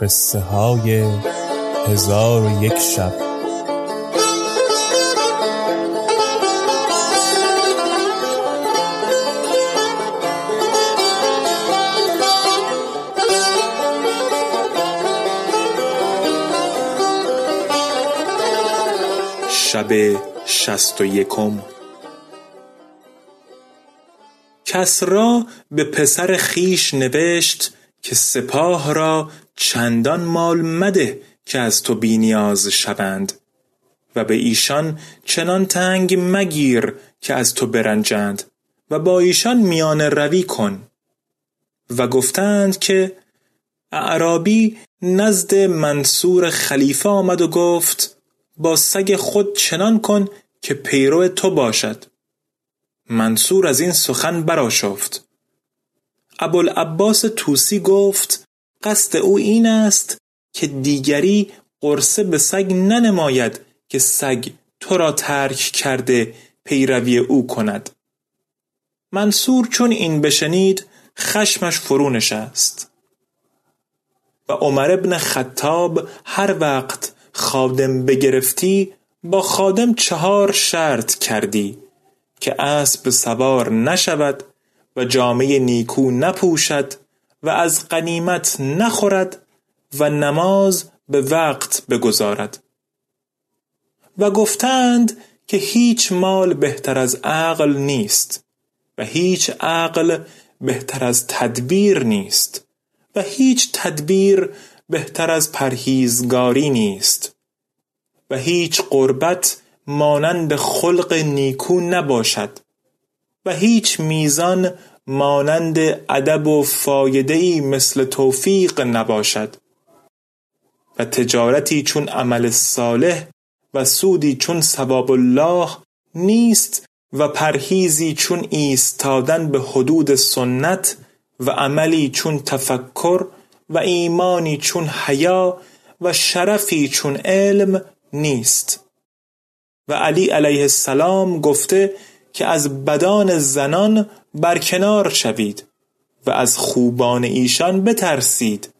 قصه های هزار و یک شب. شب شست و یکم. کسرا به پسر خیش نوشت که سپاه را چندان مال مده که از تو بینیاز شوند و به ایشان چنان تنگ مگیر که از تو برنجند و با ایشان میان روی کن. و گفتند که اعرابی نزد منصور خلیفه آمد و گفت با سگ خود چنان کن که پیرو تو باشد. منصور از این سخن برآشفت. ابوالعباس توسی گفت قصد او این است که دیگری قرصه به سگ ننماید که سگ تو را ترک کرده پیروی او کند. منصور چون این بشنید خشمش فرو نشست. و عمر ابن خطاب هر وقت خادم بگرفتی با خادم چهار شرط کردی که اسب سوار نشود و جامعه نیکو نپوشد و از غنیمت نخورد و نماز به وقت بگذارد. و گفتند که هیچ مال بهتر از عقل نیست و هیچ عقل بهتر از تدبیر نیست و هیچ تدبیر بهتر از پرهیزگاری نیست و هیچ قربت مانند خلق نیکو نباشد و هیچ میزان مانند ادب و ای مثل توفیق نباشد. و تجارتی چون عمل صالح و سودی چون ثواب الله نیست و پرهیزی چون ایستادن به حدود سنت و عملی چون تفکر و ایمانی چون حیا و شرفی چون علم نیست. و علی علیه السلام گفته که از بدان زنان برکنار شوید و از خوبان ایشان بترسید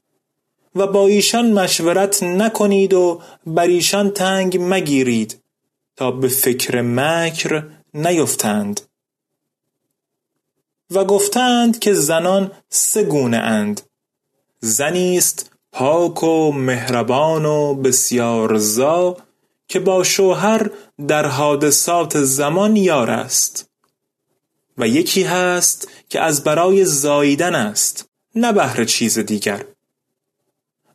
و با ایشان مشورت نکنید و بر ایشان تنگ مگیرید تا به فکر مکر نیفتند. و گفتند که زنان سه گونه اند. زنی است پاک و مهربان و بسیار زا که با شوهر در حادثات زمان یار است. و یکی هست که از برای زاییدن است نه بهر چیز دیگر.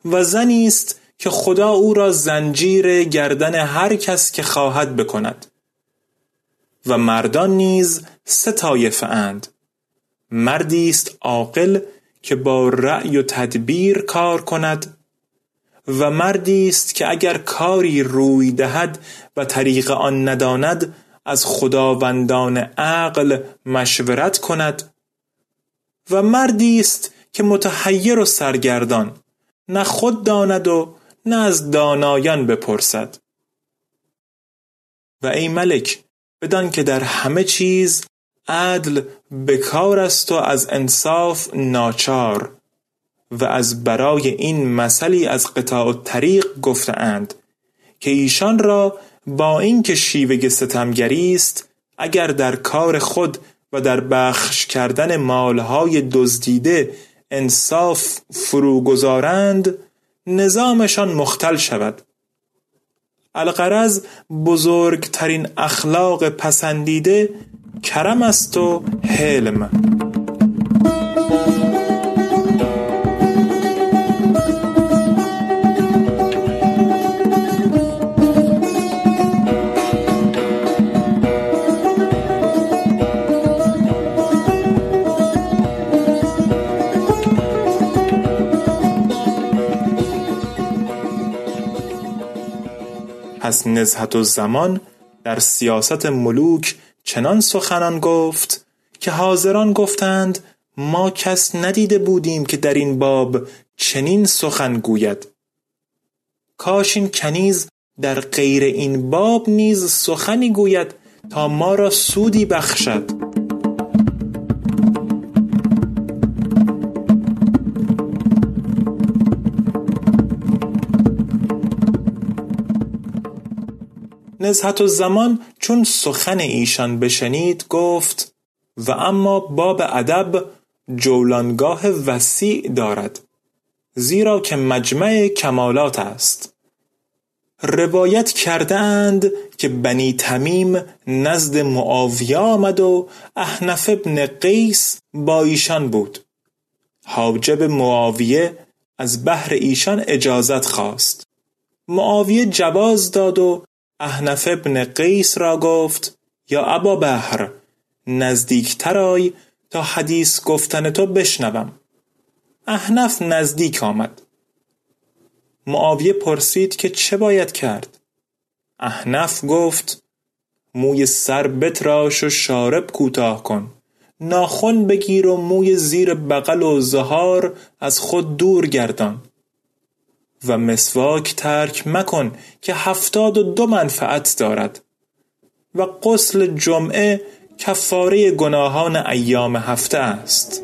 و زنی است که خدا او را زنجیر گردن هر کس که خواهد بکند. و مردان نیز سه طایفه اند. مردی است عاقل که با رأی و تدبیر کار کند و مردی است که اگر کاری روی دهد و طریق آن نداند از خداوندان عقل مشورت کند. و مردی است که متحیر و سرگردان نه خود داند و نه از دانایان بپرسد. و ای ملک بدان که در همه چیز عدل بکار است و از انصاف ناچار. و از برای این مثلی از قطاع طریق گفتهاند که ایشان را با اینکه شیوه ستمگری است اگر در کار خود و در بخش کردن مالهای دزدیده انصاف فرو گذارند نظامشان مختل شود. الغرض بزرگترین اخلاق پسندیده کرم است و حلم. پس نزهت زمان در سیاست ملوک چنان سخنان گفت که حاضران گفتند ما کس ندیده بودیم که در این باب چنین سخن گوید. کاش این کنیز در غیر این باب نیز سخنی گوید تا ما را سودی بخشد. نزهت زمان چون سخن ایشان بشنید گفت و اما باب ادب جولانگاه وسیع دارد زیرا که مجمع کمالات است. روایت اند که بنی تمیم نزد معاویه آمد و احنف ابن قیس با ایشان بود. حاجب معاویه از بحر ایشان اجازت خواست. معاویه جواز داد و احنف ابن قیس را گفت یا ابا بحر نزدیکتر آی تا حدیث گفتن تو بشنوم. احنف نزدیک آمد. معاویه پرسید که چه باید کرد. احنف گفت موی سر بتراش و شارب کوتاه کن ناخن بگیر و موی زیر بغل و زهار از خود دور گردان. و مسواک ترک مکن که هفتاد و دو منفعت دارد. و غسل جمعه کفاره گناهان ایام هفته است.